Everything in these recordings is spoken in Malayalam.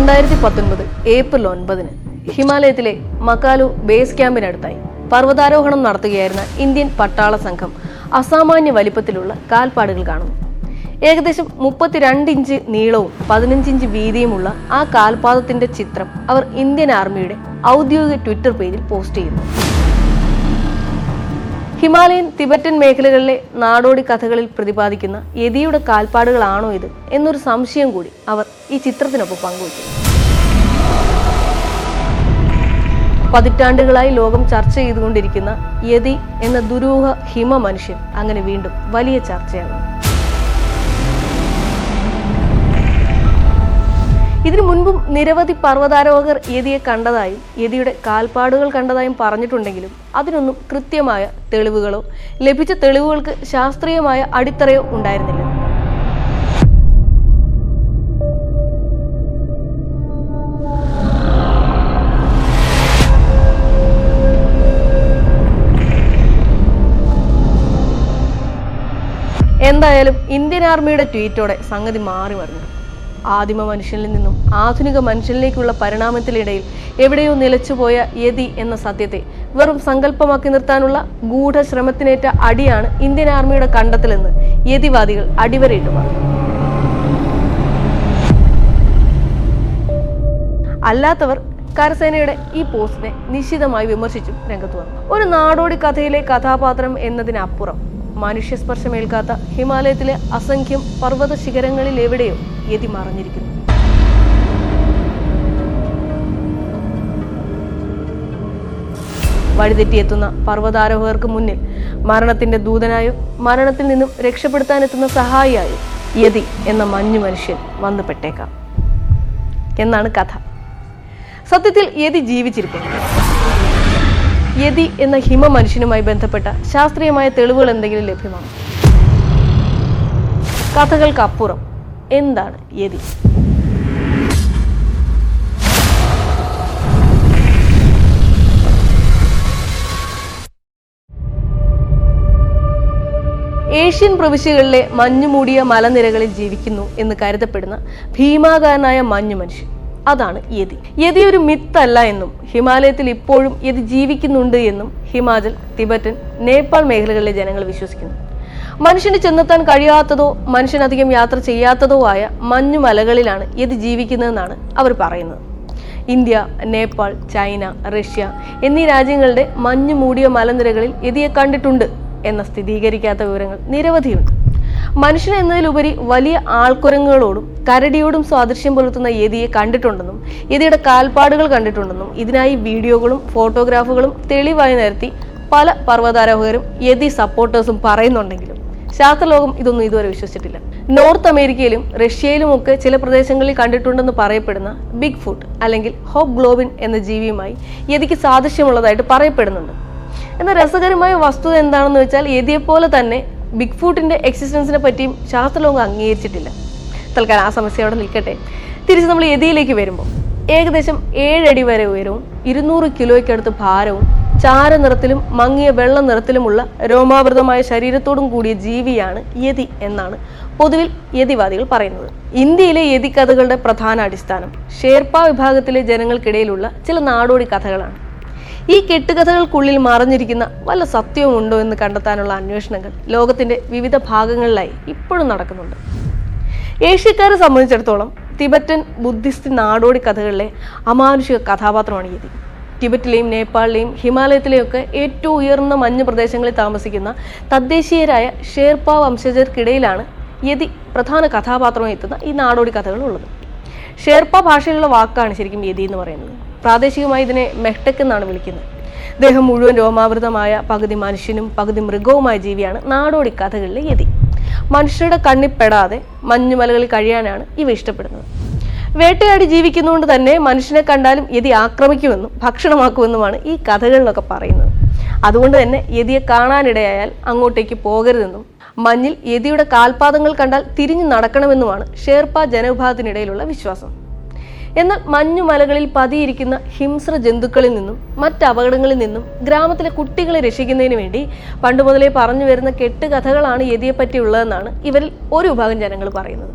രണ്ടായിരത്തി പത്തൊൻപത് ഏപ്രിൽ ഒൻപതിന് ഹിമാലയത്തിലെ മക്കാലു ബേസ് ക്യാമ്പിനടുത്തായി പർവതാരോഹണം നടത്തുകയായിരുന്ന ഇന്ത്യൻ പട്ടാള സംഘം അസാമാന്യ വലിപ്പത്തിലുള്ള കാൽപ്പാടുകൾ കാണുന്നു. ഏകദേശം മുപ്പത്തിരണ്ട് ഇഞ്ച് നീളവും പതിനഞ്ച് ഇഞ്ച് വീതിയുമുള്ള ആ കാൽപാദത്തിന്റെ ചിത്രം അവർ ഇന്ത്യൻ ആർമിയുടെ ഔദ്യോഗിക ട്വിറ്റർ പേജിൽ പോസ്റ്റ് ചെയ്യുന്നു. ഹിമാലയൻ തിബറ്റൻ മേഖലകളിലെ നാടോടി കഥകളിൽ പ്രതിപാദിക്കുന്ന യതിയുടെ കാൽപ്പാടുകളാണോ ഇത് എന്നൊരു സംശയം കൂടി അവർ ഈ ചിത്രത്തിനൊപ്പം പങ്കുവയ്ക്കുന്നു. പതിറ്റാണ്ടുകളായി ലോകം ചർച്ച ചെയ്തുകൊണ്ടിരിക്കുന്ന യതി എന്ന ദുരൂഹ ഹിമ മനുഷ്യൻ അങ്ങനെ വീണ്ടും വലിയ ചർച്ചയാകുന്നു. ഇതിനു മുൻപും നിരവധി പർവതാരോഹകർ യതിയെ കണ്ടതായും യതിയുടെ കാൽപ്പാടുകൾ കണ്ടതായും പറഞ്ഞിട്ടുണ്ടെങ്കിലും അതിനൊന്നും കൃത്യമായ തെളിവുകളോ ലഭിച്ച തെളിവുകൾക്ക് ശാസ്ത്രീയമായ അടിത്തറയോ ഉണ്ടായിരുന്നില്ല. എന്തായാലും ഇന്ത്യൻ ആർമിയുടെ ട്വീറ്റോടെ സംഗതി മാറി മറിഞ്ഞു. ആദിമ മനുഷ്യനിൽ നിന്നും ആധുനിക മനുഷ്യനിലേക്കുള്ള പരിണാമത്തിനിടയിൽ എവിടെയോ നിലച്ചുപോയ യതി എന്ന സത്യത്തെ വെറും സങ്കല്പമാക്കി നിർത്താനുള്ള ഗൂഢശ്രമത്തിനേറ്റ അടിയാണ് ഇന്ത്യൻ ആർമിയുടെ കണ്ടെത്തലെന്ന് യതിവാദികൾ അടിവരയിട്ട് അല്ലാത്തവർ കരസേനയുടെ ഈ പോസ്റ്റിനെ നിശിതമായി വിമർശിച്ചും രംഗത്ത് വന്നു. ഒരു നാടോടി കഥയിലെ കഥാപാത്രം എന്നതിനപ്പുറം മനുഷ്യസ്പർശമേൽക്കാത്ത ഹിമാലയത്തിലെ അസംഖ്യം പർവത ശിഖരങ്ങളിൽ എവിടെയോ യതി മറഞ്ഞിരിക്കുന്നു വഴിതെറ്റിയെത്തുന്ന പർവതാരോഹകർക്ക് മുന്നിൽ മരണത്തിന്റെ ദൂതനായോ മരണത്തിൽ നിന്നും രക്ഷപ്പെടുത്താനെത്തുന്ന സഹായിയായോ യതി എന്ന മഞ്ഞു മനുഷ്യൻ വന്നുപെട്ടേക്കാം. എന്നാണ് കഥ. സത്യത്തിൽ യതി ജീവിച്ചിരിപ്പുണ്ട് യതി എന്ന ഹിമ മനുഷ്യനുമായി ബന്ധപ്പെട്ട ശാസ്ത്രീയമായ തെളിവുകൾ എന്തെങ്കിലും ലഭ്യമാണ്? കഥകൾക്കപ്പുറം എന്താണ് യതി? ഏഷ്യൻ പ്രവിശ്യകളിലെ മഞ്ഞുമൂടിയ മലനിരകളിൽ ജീവിക്കുന്നു എന്ന് കരുതപ്പെടുന്ന ഭീമാകാരനായ മഞ്ഞു മനുഷ്യൻ അതാണ് യതി. യതി ഒരു മിത്തല്ല എന്നും ഹിമാലയത്തിൽ ഇപ്പോഴും യതി ജീവിക്കുന്നുണ്ട് എന്നും ഹിമാചൽ തിബറ്റൻ നേപ്പാൾ മേഖലകളിലെ ജനങ്ങൾ വിശ്വസിക്കുന്നു. മനുഷ്യന് ചെന്നെത്താൻ കഴിയാത്തതോ മനുഷ്യനധികം യാത്ര ചെയ്യാത്തതോ ആയ മഞ്ഞുമലകളിലാണ് യതി ജീവിക്കുന്നതെന്നാണ് അവർ പറയുന്നത്. ഇന്ത്യ നേപ്പാൾ ചൈന റഷ്യ എന്നീ രാജ്യങ്ങളുടെ മഞ്ഞു മൂടിയ മലനിരകളിൽ യതിയെ കണ്ടിട്ടുണ്ട് എന്ന സ്ഥിരീകരിക്കാത്ത വിവരങ്ങൾ നിരവധിയുണ്ട്. മനുഷ്യൻ എന്നതിലുപരി വലിയ ആൾക്കുരങ്ങുകളോടും കരടിയോടും സ്വാദൃശ്യം പുലർത്തുന്ന യതിയെ കണ്ടിട്ടുണ്ടെന്നും യതിയുടെ കാൽപ്പാടുകൾ കണ്ടിട്ടുണ്ടെന്നും ഇതിനായി വീഡിയോകളും ഫോട്ടോഗ്രാഫുകളും തെളിവായി നിരത്തി പല പർവതാരോഹകരും യതി സപ്പോർട്ടേഴ്സും പറയുന്നുണ്ടെങ്കിലും ശാസ്ത്രലോകം ഇതൊന്നും ഇതുവരെ വിശ്വസിച്ചിട്ടില്ല. നോർത്ത് അമേരിക്കയിലും റഷ്യയിലും ഒക്കെ ചില പ്രദേശങ്ങളിൽ കണ്ടിട്ടുണ്ടെന്ന് പറയപ്പെടുന്ന ബിഗ് ഫുട്ട് അല്ലെങ്കിൽ ഹോപ്പ് ഗ്ലോബിൻ എന്ന ജീവിയുമായി യതിക്ക് സാദൃശ്യമുള്ളതായിട്ട് പറയപ്പെടുന്നുണ്ട്. എന്നാൽ രസകരമായ വസ്തുത എന്താണെന്ന് വെച്ചാൽ യതിയെപ്പോലെ തന്നെ ബിഗ് ഫൂട്ടിന്റെ എക്സിസ്റ്റൻസിനെ പറ്റിയും ശാസ്ത്രലോകം അംഗീകരിച്ചിട്ടില്ല. തൽക്കാലം ആ സമസ്യ അവിടെ നിൽക്കട്ടെ. തിരിച്ച് നമ്മൾ എതിയിലേക്ക് വരുമ്പോൾ? ഏകദേശം ഏഴടി വരെ ഉയരവും ഇരുന്നൂറ് കിലോയ്ക്കടുത്ത് ഭാരവും ചാര നിറത്തിലും മങ്ങിയ വെള്ള നിറത്തിലുമുള്ള രോമാവൃതമായ ശരീരത്തോടും കൂടിയ ജീവിയാണ് യതി എന്നാണ് പൊതുവിൽ യതിവാദികൾ പറയുന്നത്. ഇന്ത്യയിലെ യതി കഥകളുടെ പ്രധാന അടിസ്ഥാനം ഷേർപ്പ വിഭാഗത്തിലെ ജനങ്ങൾക്കിടയിലുള്ള ചില നാടോടി കഥകളാണ്. ഈ കെട്ടുകഥകൾക്കുള്ളിൽ മറഞ്ഞിരിക്കുന്ന വല്ല സത്യവും ഉണ്ടോ എന്ന് കണ്ടെത്താനുള്ള അന്വേഷണങ്ങൾ ലോകത്തിന്റെ വിവിധ ഭാഗങ്ങളിലായി ഇപ്പോഴും നടക്കുന്നുണ്ട്. ഏഷ്യക്കാരെ സംബന്ധിച്ചിടത്തോളം തിബറ്റൻ ബുദ്ധിസ്റ്റ് നാടോടി കഥകളിലെ അമാനുഷിക കഥാപാത്രമാണ് യതി ടിബറ്റിലെയും നേപ്പാളിലെയും ഹിമാലയത്തിലെയും ഒക്കെ ഏറ്റവും ഉയർന്ന മഞ്ഞ് പ്രദേശങ്ങളിൽ താമസിക്കുന്ന തദ്ദേശീയരായ ഷേർപ്പ വംശജർക്കിടയിലാണ് യതി പ്രധാന കഥാപാത്രമായി എത്തുന്ന ഈ നാടോടി കഥകൾ ഉള്ളത് ഷേർപ്പ ഭാഷയിലുള്ള വാക്കാണ് ശരിക്കും യതി എന്ന് പറയുന്നത്. പ്രാദേശികമായി ഇതിനെ മെഹ്ടെക് എന്നാണ് വിളിക്കുന്നത്. ദേഹം മുഴുവൻ രോമാവൃതമായ പകുതി മനുഷ്യനും പകുതി മൃഗവുമായ ജീവിയാണ് നാടോടി കഥകളിലെ യതി മനുഷ്യരുടെ കണ്ണിപ്പെടാതെ മഞ്ഞുമലകളിൽ കഴിയാനാണ് ഇവ ഇഷ്ടപ്പെടുന്നത്. വേട്ടയാടി ജീവിക്കുന്നതുകൊണ്ട് തന്നെ മനുഷ്യനെ കണ്ടാലും യതി ആക്രമിക്കുമെന്നും ഭക്ഷണമാക്കുമെന്നുമാണ് ഈ കഥകളിലൊക്കെ പറയുന്നത്. അതുകൊണ്ട് തന്നെ യതിയെ കാണാനിടയായാൽ അങ്ങോട്ടേക്ക് പോകരുതെന്നും മഞ്ഞിൽ യതിയുടെ കാൽപാദങ്ങൾ കണ്ടാൽ തിരിഞ്ഞു നടക്കണമെന്നുമാണ് ഷേർപ്പ ജനവിഭാഗത്തിനിടയിലുള്ള വിശ്വാസം. എന്നാൽ മഞ്ഞുമലകളിൽ പതിയിരിക്കുന്ന ഹിംസ്ര ജന്തുക്കളിൽ നിന്നും മറ്റ് അപകടങ്ങളിൽ നിന്നും ഗ്രാമത്തിലെ കുട്ടികളെ രക്ഷിക്കുന്നതിന് വേണ്ടി പണ്ട് മുതലേ പറഞ്ഞു വരുന്ന കെട്ടുകഥകളാണ് യതിയെപ്പറ്റിയുള്ളതെന്നാണ് ഇവരിൽ ഒരു വിഭാഗം ജനങ്ങൾ പറയുന്നത്.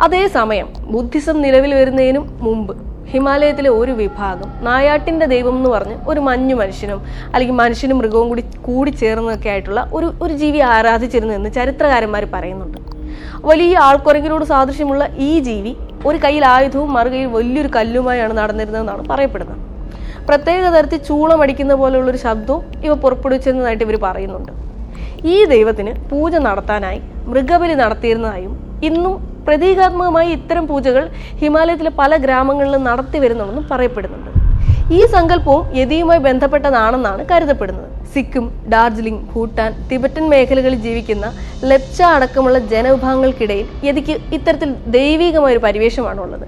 അതേസമയം ബുദ്ധിസം നിലവിൽ വരുന്നതിനും മുമ്പ് ഹിമാലയത്തിലെ ഒരു വിഭാഗം നായാട്ടിന്റെ ദൈവം എന്ന് പറഞ്ഞ് ഒരു മഞ്ഞു മനുഷ്യനും അല്ലെങ്കിൽ മനുഷ്യനും മൃഗവും കൂടി കൂടി ചേർന്നൊക്കെ ആയിട്ടുള്ള ഒരു ഒരു ജീവി ആരാധിച്ചിരുന്നു എന്ന് ചരിത്രകാരന്മാർ പറയുന്നുണ്ട്. വലിയ ആൾക്കുരങ്ങിനോട് സാദൃശ്യമുള്ള ഈ ജീവി ഒരു കയ്യിൽ ആയുധവും മറുകയിൽ വലിയൊരു കല്ലുമായാണ് നടന്നിരുന്നതെന്നാണ് പറയപ്പെടുന്നത്. പ്രത്യേക തരത്തിൽ ചൂളമടിക്കുന്ന പോലെയുള്ളൊരു ശബ്ദവും ഇവ പുറപ്പെടുവിച്ചിരുന്നതായിട്ട് ഇവർ പറയുന്നുണ്ട്. ഈ ദൈവത്തിന് പൂജ നടത്താനായി മൃഗബലി നടത്തിയിരുന്നതായും ഇന്നും പ്രതീകാത്മകമായി ഇത്തരം പൂജകൾ ഹിമാലയത്തിലെ പല ഗ്രാമങ്ങളിലും നടത്തി വരുന്നുണ്ടെന്നും പറയപ്പെടുന്നുണ്ട്. ഈ സങ്കല്പവും യതിയുമായി ബന്ധപ്പെട്ടതാണെന്നാണ് കരുതപ്പെടുന്നത്. സിക്കിം ഡാർജിലിംഗ് ഭൂട്ടാൻ തിബറ്റൻ മേഖലകളിൽ ജീവിക്കുന്ന ലെപ്ച അടക്കമുള്ള ജനവിഭാഗങ്ങൾക്കിടയിൽ യതിക്ക് ഇത്തരത്തിൽ ദൈവികമായ ഒരു പരിവേഷമാണുള്ളത്.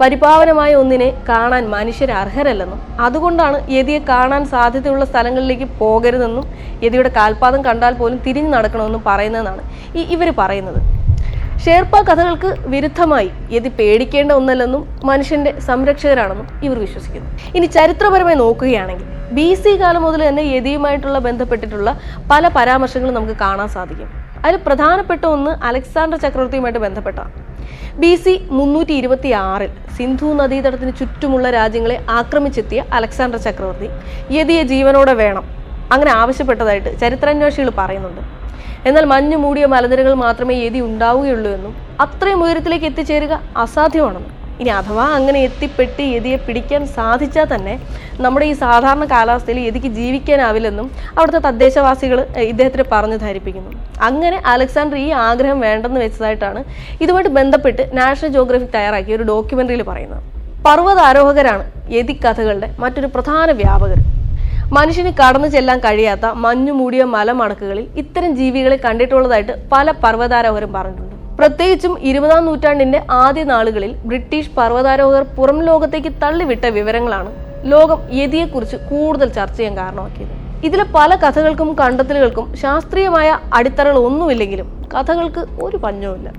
പരിപാവനമായ ഒന്നിനെ കാണാൻ മനുഷ്യർ അർഹരല്ലെന്നും അതുകൊണ്ടാണ് യതിയെ കാണാൻ സാധ്യതയുള്ള സ്ഥലങ്ങളിലേക്ക് പോകരുതെന്നും യതിയുടെ കാൽപാദം കണ്ടാൽ പോലും തിരിഞ്ഞു നടക്കണമെന്നും പറയുന്നതെന്നാണ് ഈ ഇവർ പറയുന്നത്. ഷേർപ്പ കഥകൾക്ക് വിരുദ്ധമായി യതി പേടിക്കേണ്ട ഒന്നല്ലെന്നും മനുഷ്യന്റെ സംരക്ഷകരാണെന്നും ഇവർ വിശ്വസിക്കുന്നു. ഇനി ചരിത്രപരമായി നോക്കുകയാണെങ്കിൽ ബി സി കാലം മുതൽ തന്നെ യതിയുമായിട്ടുള്ള ബന്ധപ്പെട്ടിട്ടുള്ള പല പരാമർശങ്ങളും നമുക്ക് കാണാൻ സാധിക്കും. അതിൽ പ്രധാനപ്പെട്ട ഒന്ന് അലക്സാണ്ടർ ചക്രവർത്തിയുമായിട്ട് ബന്ധപ്പെട്ടാണ് ബി സി മുന്നൂറ്റി ഇരുപത്തി ആറിൽ സിന്ധു നദീതടത്തിന് ചുറ്റുമുള്ള രാജ്യങ്ങളെ ആക്രമിച്ചെത്തിയ അലക്സാണ്ടർ ചക്രവർത്തി യതിയെ ജീവനോടെ വേണം. അങ്ങനെ ആവശ്യപ്പെട്ടതായിട്ട് ചരിത്രാന്വേഷികൾ പറയുന്നുണ്ട്. എന്നാൽ മഞ്ഞു മൂടിയ മലനിരകൾ മാത്രമേ യതി ഉണ്ടാവുകയുള്ളൂ എന്നും അത്രയും ഉയരത്തിലേക്ക് എത്തിച്ചേരുക അസാധ്യമാണെന്നും. ഇനി അഥവാ അങ്ങനെ എത്തിപ്പെട്ട് യതിയെ പിടിക്കാൻ സാധിച്ചാൽ തന്നെ നമ്മുടെ ഈ സാധാരണ കാലാവസ്ഥയിൽ യതിക്ക് ജീവിക്കാനാവില്ലെന്നും അവിടുത്തെ തദ്ദേശവാസികൾ ഇദ്ദേഹത്തിന് പറഞ്ഞു ധരിപ്പിക്കുന്നു. അങ്ങനെ അലക്സാണ്ടർ ഈ ആഗ്രഹം വേണ്ടെന്ന് വെച്ചതായിട്ടാണ് ഇതുമായിട്ട് ബന്ധപ്പെട്ട് നാഷണൽ ജോഗ്രഫിക് തയ്യാറാക്കിയ ഒരു ഡോക്യുമെന്ററിയിൽ പറയുന്നത്. പർവതാരോഹകരാണ് യതി കഥകളുടെ മറ്റൊരു പ്രധാന വ്യാപകർ. മനുഷ്യന് കടന്നു ചെല്ലാൻ കഴിയാത്ത മഞ്ഞു മൂടിയ മലമടക്കുകളിൽ ഇത്തരം ജീവികളെ കണ്ടിട്ടുള്ളതായിട്ട് പല പർവതാരോഹരും പറഞ്ഞിട്ടുണ്ട്. പ്രത്യേകിച്ചും ഇരുപതാം നൂറ്റാണ്ടിന്റെ ആദ്യ നാളുകളിൽ ബ്രിട്ടീഷ് പർവതാരോഹകർ പുറം ലോകത്തേക്ക് തള്ളിവിട്ട വിവരങ്ങളാണ് ലോകം യതിയെക്കുറിച്ച് കൂടുതൽ ചർച്ച ചെയ്യാൻ കാരണമാക്കിയത്. ഇതിലെ പല കഥകൾക്കും കണ്ടെത്തലുകൾക്കും ശാസ്ത്രീയമായ അടിത്തറകൾ ഒന്നുമില്ലെങ്കിലും കഥകൾക്ക് ഒരു പഞ്ഞവുമില്ല.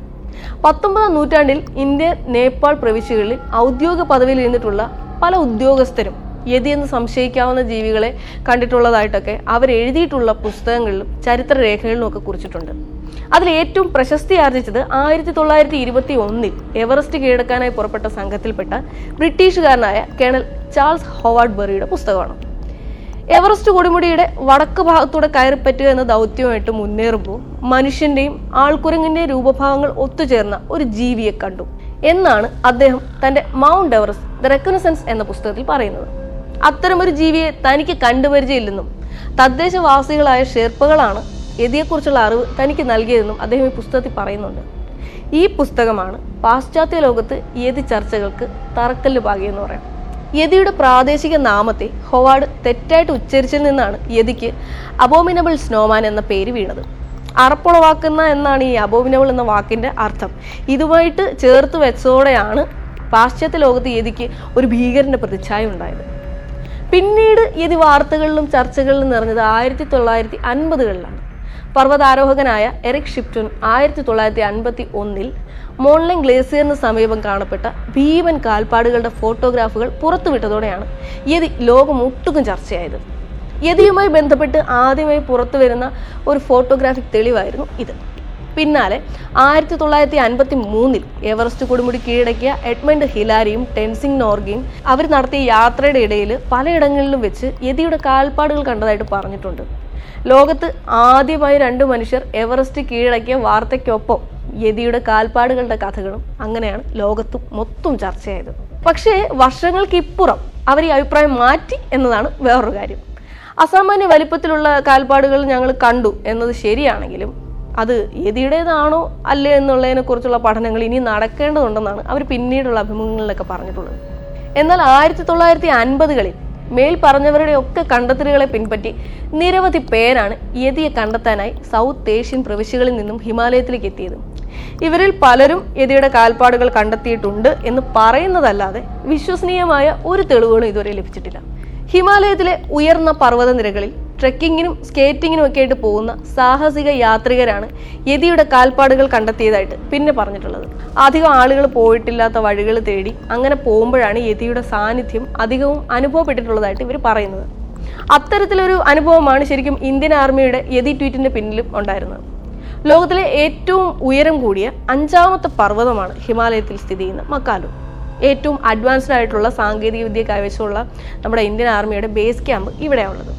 പത്തൊമ്പതാം നൂറ്റാണ്ടിൽ ഇന്ത്യ നേപ്പാൾ പ്രവിശ്യകളിൽ ഔദ്യോഗിക പദവിയിൽ ഇരുന്നിട്ടുള്ള പല ഉദ്യോഗസ്ഥരും യതി എന്ന് സംശയിക്കാവുന്ന ജീവികളെ കണ്ടിട്ടുള്ളതായിട്ടൊക്കെ അവർ എഴുതിയിട്ടുള്ള പുസ്തകങ്ങളിലും ചരിത്രരേഖകളിലും ഒക്കെ കുറിച്ചിട്ടുണ്ട്. അതിൽ ഏറ്റവും പ്രശസ്തി ആർജിച്ചത് ആയിരത്തി തൊള്ളായിരത്തി ഇരുപത്തി ഒന്നിൽ എവറസ്റ്റ് കീഴടക്കാനായി പുറപ്പെട്ട സംഘത്തിൽപ്പെട്ട ബ്രിട്ടീഷുകാരനായ കേണൽ ചാൾസ് ഹോവാർഡ് ബെറിയുടെ പുസ്തകമാണ്. എവറസ്റ്റ് കൊടുമുടിയുടെ വടക്ക് ഭാഗത്തൂടെ കയറിപ്പറ്റുക എന്ന ദൗത്യമായിട്ട് മുന്നേറുമ്പോൾ മനുഷ്യന്റെയും ആൾക്കുരങ്ങിന്റെയും രൂപഭാവങ്ങൾ ഒത്തുചേർന്ന ഒരു ജീവിയെ കണ്ടു. എന്നാണ് അദ്ദേഹം തന്റെ മൗണ്ട് എവറസ്റ്റ് ദ റെക്കനസൻസ് എന്ന പുസ്തകത്തിൽ പറയുന്നത്. അത്തരമൊരു ജീവിയെ തനിക്ക് കണ്ടുപരിചയമില്ലെന്നും തദ്ദേശവാസികളായ ഷെർപ്പകളാണ് യതിയെക്കുറിച്ചുള്ള അറിവ് തനിക്ക് നൽകിയതെന്നും അദ്ദേഹം ഈ പുസ്തകത്തിൽ പറയുന്നുണ്ട്. ഈ പുസ്തകമാണ് പാശ്ചാത്യ ലോകത്ത് യതി ചർച്ചകൾക്ക് തറക്കല്ല് പാകിയെന്ന് പറയാം. യതിയുടെ പ്രാദേശിക നാമത്തെ ഹൊവാർഡ് തെറ്റായിട്ട് ഉച്ചരിച്ചിൽ നിന്നാണ് യതിക്ക് അബോമിനബിൾ സ്നോമാൻ എന്ന പേര് വീണത്. അറപ്പുളവാക്കുന്ന എന്നാണ് ഈ അബോമിനബിൾ എന്ന വാക്കിന്റെ അർത്ഥം. ഇതുമായിട്ട് ചേർത്ത് വെച്ചതോടെയാണ് പാശ്ചാത്യ ലോകത്ത് യതിക്ക് ഒരു ഭീകരന്റെ പ്രതിച്ഛായ ഉണ്ടായത്. പിന്നീട് ഇത് വാർത്തകളിലും ചർച്ചകളിലും നിറഞ്ഞത് ആയിരത്തി തൊള്ളായിരത്തി അൻപതുകളിലാണ് പർവതാരോഹകനായ എറിക് ഷിപ്റ്റൺ ആയിരത്തി തൊള്ളായിരത്തി അൻപത്തി ഒന്നിൽ മോൺലൈൻ ഗ്ലേസിയറിന് സമീപം കാണപ്പെട്ട ഭീമൻ കാൽപ്പാടുകളുടെ ഫോട്ടോഗ്രാഫുകൾ പുറത്തുവിട്ടതോടെയാണ് യതി ലോകം ഒട്ടുക്കും ചർച്ചയായത്. യതിയുമായി ബന്ധപ്പെട്ട് ആദ്യമായി പുറത്തു വരുന്ന ഒരു ഫോട്ടോഗ്രാഫിക് തെളിവായിരുന്നു ഇത്. പിന്നാലെ ആയിരത്തി തൊള്ളായിരത്തി അൻപത്തി മൂന്നിൽ എവറസ്റ്റ് കൊടുമുടി കീഴടക്കിയ എഡ്മണ്ട് ഹിലാരിയും ടെൻസിംഗ് നോർഗയും അവർ നടത്തിയ യാത്രയുടെ ഇടയിൽ പലയിടങ്ങളിലും വെച്ച് യതിയുടെ കാൽപ്പാടുകൾ കണ്ടതായിട്ട് പറഞ്ഞിട്ടുണ്ട്. ലോകത്ത് ആദ്യമായി രണ്ട് മനുഷ്യർ എവറസ്റ്റ് കീഴടക്കിയ വാർത്തയ്ക്കൊപ്പം യതിയുടെ കാൽപ്പാടുകളുടെ കഥകളും അങ്ങനെയാണ് ലോകത്ത് മൊത്തം ചർച്ചയായത്. പക്ഷേ വർഷങ്ങൾക്കിപ്പുറം അവർ ഈ അഭിപ്രായം മാറ്റി എന്നതാണ് വേറൊരു കാര്യം. അസാമാന്യ വലിപ്പത്തിലുള്ള കാൽപ്പാടുകൾ ഞങ്ങൾ കണ്ടു എന്നത് ശരിയാണെങ്കിലും അത് യതിയുടേതാണോ അല്ലേ എന്നുള്ളതിനെ കുറിച്ചുള്ള പഠനങ്ങൾ ഇനി നടക്കേണ്ടതുണ്ടെന്നാണ് അവർ പിന്നീടുള്ള അഭിമുഖങ്ങളിലൊക്കെ പറഞ്ഞിട്ടുള്ളത്. എന്നാൽ ആയിരത്തി തൊള്ളായിരത്തി അൻപതുകളിൽ മേൽ പറഞ്ഞവരുടെ ഒക്കെ കണ്ടെത്തലുകളെ പിൻപറ്റി നിരവധി പേരാണ് യതിയെ കണ്ടെത്താനായി സൗത്ത് ഏഷ്യൻ പ്രവിശ്യകളിൽ നിന്നും ഹിമാലയത്തിലേക്ക് എത്തിയത്. ഇവരിൽ പലരും യതിയുടെ കാൽപ്പാടുകൾ കണ്ടെത്തിയിട്ടുണ്ട് എന്ന് പറയുന്നതല്ലാതെ വിശ്വസനീയമായ ഒരു തെളിവുകളും ഇതുവരെ ലഭിച്ചിട്ടില്ല. ഹിമാലയത്തിലെ ഉയർന്ന പർവതനിരകളിൽ ട്രെക്കിങ്ങിനും സ്കേറ്റിങ്ങിനും ഒക്കെ ആയിട്ട് പോകുന്ന സാഹസിക യാത്രികരാണ് യതിയുടെ കാൽപ്പാടുകൾ കണ്ടെത്തിയതായിട്ട് പിന്നെ പറഞ്ഞിട്ടുള്ളത്. അധികം ആളുകൾ പോയിട്ടില്ലാത്ത വഴികൾ തേടി അങ്ങനെ പോകുമ്പോഴാണ് യതിയുടെ സാന്നിധ്യം അധികവും അനുഭവപ്പെട്ടിട്ടുള്ളതായിട്ട് ഇവർ പറയുന്നത്. അത്തരത്തിലൊരു അനുഭവമാണ് ശരിക്കും ഇന്ത്യൻ ആർമിയുടെ യതി ട്വീറ്റിന്റെ പിന്നിലും ഉണ്ടായിരുന്നത്. ലോകത്തിലെ ഏറ്റവും ഉയരം കൂടിയ അഞ്ചാമത്തെ പർവതമാണ് ഹിമാലയത്തിൽ സ്ഥിതി ചെയ്യുന്ന മക്കാലു. ഏറ്റവും അഡ്വാൻസ്ഡ് ആയിട്ടുള്ള സാങ്കേതിക വിദ്യ കൈവശമുള്ള നമ്മുടെ ഇന്ത്യൻ ആർമിയുടെ ബേസ് ക്യാമ്പ് ഇവിടെയാണുള്ളത്.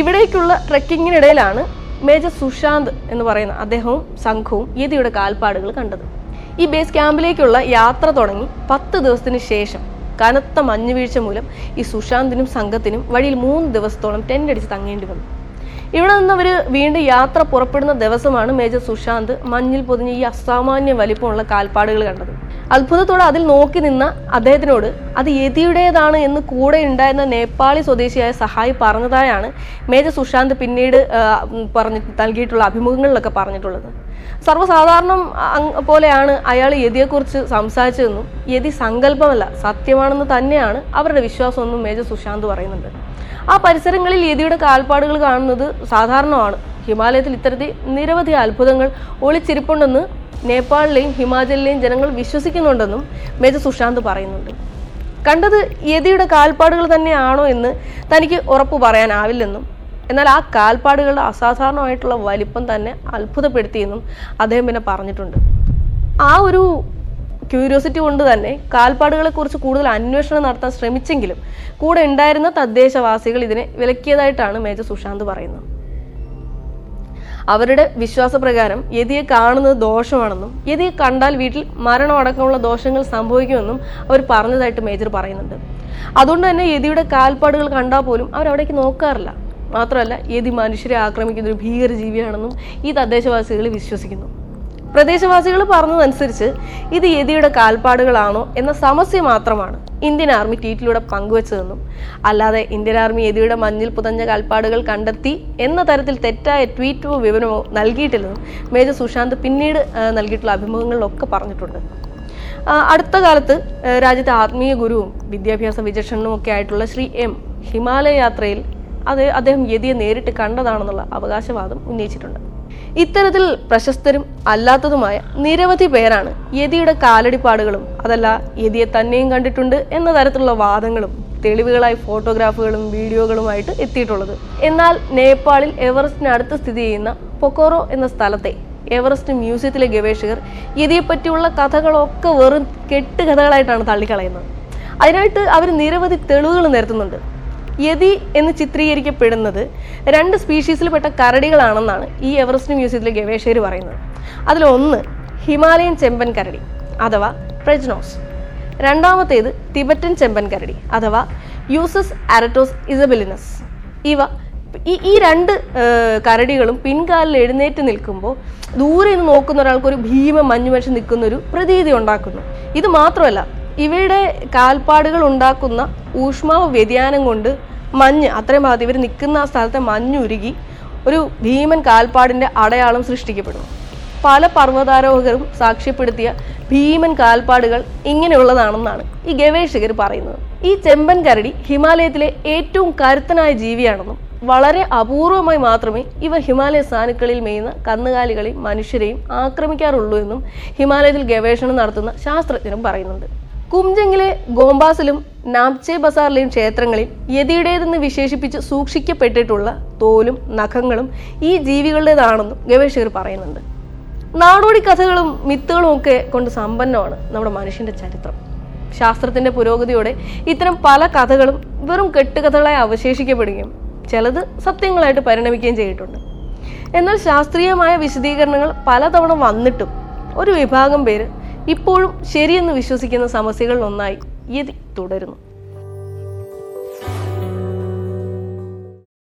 ഇവിടേക്കുള്ള ട്രെക്കിങ്ങിനിടയിലാണ് മേജർ സുശാന്ത് എന്ന് പറയുന്ന അദ്ദേഹവും സംഘവും യതിയുടെ കാൽപ്പാടുകൾ കണ്ടത്. ഈ ബേസ് ക്യാമ്പിലേക്കുള്ള യാത്ര തുടങ്ങി പത്ത് ദിവസത്തിന് ശേഷം കനത്ത മഞ്ഞുവീഴ്ച മൂലം ഈ സുശാന്തിനും സംഘത്തിനും വഴിയിൽ മൂന്ന് ദിവസത്തോളം ടെന്റ് അടിച്ച് തങ്ങേണ്ടി വന്നു. ഇവിടെ നിന്ന് അവർ വീണ്ടും യാത്ര പുറപ്പെടുന്ന ദിവസമാണ് മേജർ സുശാന്ത് മഞ്ഞിൽ പൊതിഞ്ഞ ഈ അസാമാന്യ വലിപ്പമുള്ള കാൽപ്പാടുകൾ കണ്ടത്. അത്ഭുതത്തോടെ അതിൽ നോക്കി നിന്ന അദ്ദേഹത്തിനോട് അത് യതിയുടേതാണ് എന്ന് കൂടെ ഉണ്ടായിരുന്ന നേപ്പാളി സ്വദേശിയായ സഹായി പറഞ്ഞതായാണ് മേജർ സുശാന്ത് പിന്നീട് പറഞ്ഞ് നൽകിയിട്ടുള്ള അഭിമുഖങ്ങളിലൊക്കെ പറഞ്ഞിട്ടുള്ളത്. സർവസാധാരണം പോലെയാണ് അയാൾ യതിയെക്കുറിച്ച് സംസാരിച്ചതെന്നും യതി സങ്കല്പമല്ല സത്യമാണെന്ന് തന്നെയാണ് അവരുടെ വിശ്വാസമെന്നും മേജർ സുശാന്ത് പറയുന്നുണ്ട്. ആ പരിസരങ്ങളിൽ യതിയുടെ കാൽപ്പാടുകൾ കാണുന്നത് സാധാരണമാണ്. ഹിമാലയത്തിൽ ഇത്തരത്തിൽ നിരവധി അത്ഭുതങ്ങൾ ഒളിച്ചിരിപ്പുണ്ടെന്ന് നേപ്പാളിലെയും ഹിമാചലിലെയും ജനങ്ങൾ വിശ്വസിക്കുന്നുണ്ടെന്നും മേജർ സുശാന്ത് പറയുന്നുണ്ട്. കണ്ടത് യതിയുടെ കാൽപ്പാടുകൾ തന്നെയാണോ എന്ന് തനിക്ക് ഉറപ്പ് പറയാനാവില്ലെന്നും എന്നാൽ ആ കാൽപ്പാടുകളുടെ അസാധാരണമായിട്ടുള്ള വലിപ്പം തന്നെ അത്ഭുതപ്പെടുത്തിയെന്നും അദ്ദേഹം പിന്നെ പറഞ്ഞിട്ടുണ്ട്. ആ ഒരു ക്യൂരിയോസിറ്റി കൊണ്ട് തന്നെ കാൽപ്പാടുകളെ കുറിച്ച് കൂടുതൽ അന്വേഷണം നടത്താൻ ശ്രമിച്ചെങ്കിലും കൂടെ ഉണ്ടായിരുന്ന തദ്ദേശവാസികൾ ഇതിനെ വിലക്കിയതായിട്ടാണ് മേജർ സുശാന്ത് പറയുന്നത്. അവരുടെ വിശ്വാസപ്രകാരം യതിയെ കാണുന്നത് ദോഷമാണെന്നും യതിയെ കണ്ടാൽ വീട്ടിൽ മരണമടക്കമുള്ള ദോഷങ്ങൾ സംഭവിക്കുമെന്നും അവർ പറഞ്ഞതായിട്ട് മേജർ പറയുന്നുണ്ട്. അതുകൊണ്ട് തന്നെ യതിയുടെ കാൽപ്പാടുകൾ കണ്ടാൽ പോലും അവരവിടേക്ക് നോക്കാറില്ല. മാത്രമല്ല യതി മനുഷ്യരെ ആക്രമിക്കുന്ന ഒരു ഭീകരജീവിയാണെന്നും ഈ തദ്ദേശവാസികൾ വിശ്വസിക്കുന്നു. പ്രദേശവാസികൾ പറഞ്ഞതനുസരിച്ച് ഇത് യതിയുടെ കാൽപ്പാടുകളാണോ എന്ന സമസ്യ മാത്രമാണ് ഇന്ത്യൻ ആർമി ട്വീറ്റിലൂടെ പങ്കുവച്ചതെന്നും അല്ലാതെ ഇന്ത്യൻ ആർമി യതിയുടെ മഞ്ഞിൽ പുതഞ്ഞ കാൽപ്പാടുകൾ കണ്ടെത്തി എന്ന തരത്തിൽ തെറ്റായ ട്വീറ്റോ വിവരമോ നൽകിയിട്ടില്ലെന്നും മേജർ സുശാന്ത് പിന്നീട് നൽകിയിട്ടുള്ള അഭിമുഖങ്ങളിലൊക്കെ പറഞ്ഞിട്ടുണ്ട്. അടുത്ത കാലത്ത് രാജ്യത്തെ ആത്മീയ ഗുരുവും വിദ്യാഭ്യാസ വിചക്ഷണനും ഒക്കെ ആയിട്ടുള്ള ശ്രീ എം ഹിമാലയ യാത്രയിൽ അത് അദ്ദേഹം യതിയെ നേരിട്ട് കണ്ടതാണെന്നുള്ള അവകാശവാദം ഉന്നയിച്ചിട്ടുണ്ട്. ഇത്തരത്തിൽ പ്രശസ്തരും അല്ലാത്തതുമായ നിരവധി പേരാണ് യതിയുടെ കാലടിപ്പാടുകളും അതല്ല യതിയെ തന്നെയും കണ്ടിട്ടുണ്ട് എന്ന തരത്തിലുള്ള വാദങ്ങളും തെളിവുകളായി ഫോട്ടോഗ്രാഫുകളും വീഡിയോകളുമായിട്ട് എത്തിയിട്ടുള്ളത്. എന്നാൽ നേപ്പാളിൽ എവറസ്റ്റിനടുത്ത് സ്ഥിതി ചെയ്യുന്ന പൊക്കോറോ എന്ന സ്ഥലത്തെ എവറസ്റ്റ് മ്യൂസിയത്തിലെ ഗവേഷകർ യതിയെപ്പറ്റിയുള്ള കഥകളൊക്കെ വെറും കെട്ടുകഥകളായിട്ടാണ് തള്ളിക്കളയുന്നത്. അതിനായിട്ട് അവർ നിരവധി തെളിവുകൾ നിരത്തുന്നുണ്ട്. യതി എന്ന് ചിത്രീകരിക്കപ്പെടുന്നത് രണ്ട് സ്പീഷീസിൽപ്പെട്ട കരടികളാണെന്നാണ് ഈ എവറസ്റ്റ് മ്യൂസിയത്തിലെ ഗവേഷകർ പറയുന്നത്. അതിലൊന്ന് ഹിമാലയൻ ചെമ്പൻ കരടി അഥവാ പ്രജ്നോസ്. രണ്ടാമത്തേത് ടിബറ്റൻ ചെമ്പൻ കരടി അഥവാ യൂസസ് അരറ്റോസ് ഇസബെലിനസ്. ഇവ ഈ ഈ രണ്ട് കരടികളും പിൻകാലിൽ എഴുന്നേറ്റ് നിൽക്കുമ്പോൾ ദൂരെ നിന്ന് നോക്കുന്ന ഒരാൾക്ക് ഒരു ഭീമ മഞ്ഞുമനുഷ്യൻ നിൽക്കുന്ന ഒരു പ്രതീതി ഉണ്ടാക്കുന്നു. ഇത് മാത്രമല്ല ഇവയുടെ കാൽപ്പാടുകൾ ഉണ്ടാക്കുന്ന ഊഷ്മാവ് വ്യതിയാനം കൊണ്ട് മഞ്ഞ് അത്രയും ഭാഗത്ത് ഇവർ നിൽക്കുന്ന ആ സ്ഥലത്തെ മഞ്ഞുരുകി ഒരു ഭീമൻ കാൽപ്പാടിന്റെ അടയാളം സൃഷ്ടിക്കപ്പെടുന്നു. പല പർവതാരോഹകരും സാക്ഷ്യപ്പെടുത്തിയ ഭീമൻ കാൽപ്പാടുകൾ ഇങ്ങനെയുള്ളതാണെന്നാണ് ഈ ഗവേഷകർ പറയുന്നത്. ഈ ചെമ്പൻ കരടി ഹിമാലയത്തിലെ ഏറ്റവും കരുത്തനായ ജീവിയാണെന്നും വളരെ അപൂർവമായി മാത്രമേ ഇവ ഹിമാലയ സാനുക്കളിൽ മേയുന്ന കന്നുകാലികളെയും മനുഷ്യരെയും ആക്രമിക്കാറുള്ളൂ എന്നും ഹിമാലയത്തിൽ ഗവേഷണം നടത്തുന്ന ശാസ്ത്രജ്ഞരും പറയുന്നുണ്ട്. കുംജങ്ങിലെ ഗോംബാസിലും നാംചെ ബസാറിലെയും ക്ഷേത്രങ്ങളിൽ യതിയുടേതെന്ന് വിശേഷിപ്പിച്ച് സൂക്ഷിക്കപ്പെട്ടിട്ടുള്ള തോലും നഖങ്ങളും ഈ ജീവികളുടേതാണെന്നും ഗവേഷകർ പറയുന്നുണ്ട്. നാടോടി കഥകളും മിത്തുകളും ഒക്കെ കൊണ്ട് സമ്പന്നമാണ് നമ്മുടെ മനുഷ്യന്റെ ചരിത്രം. ശാസ്ത്രത്തിന്റെ പുരോഗതിയോടെ ഇത്തരം പല കഥകളും വെറും കെട്ടുകഥകളായി അവശേഷിക്കപ്പെടുകയും ചിലത് സത്യങ്ങളായിട്ട് പരിണമിക്കുകയും ചെയ്തിട്ടുണ്ട്. എന്നാൽ ശാസ്ത്രീയമായ വിശദീകരണങ്ങൾ പലതവണ വന്നിട്ടും ഒരു വിഭാഗം പേര് ഇപ്പോഴും ശരിയെന്ന് വിശ്വസിക്കുന്ന സമസ്യകളിൽ ഒന്നായി യതി തുടരുന്നു.